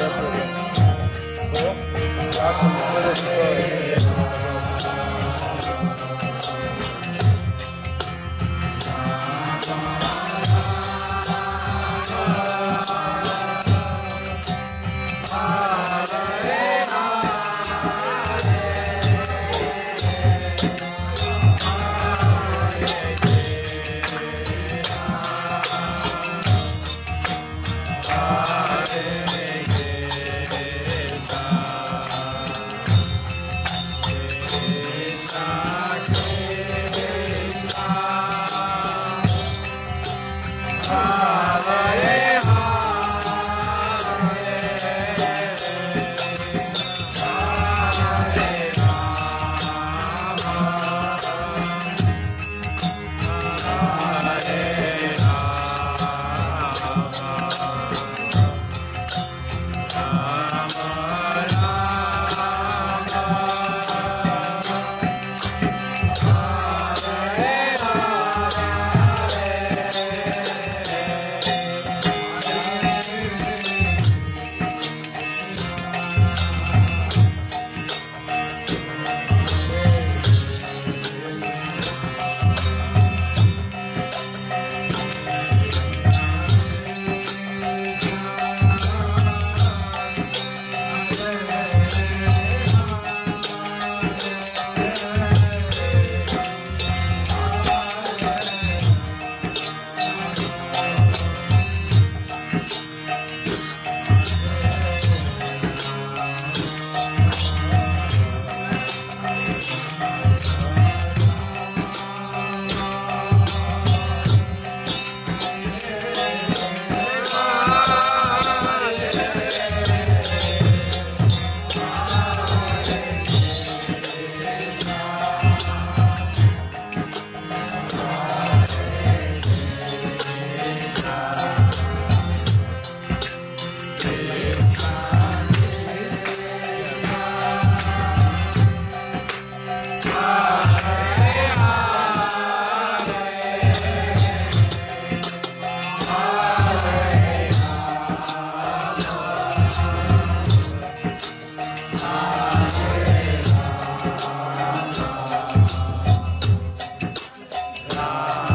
Of Allah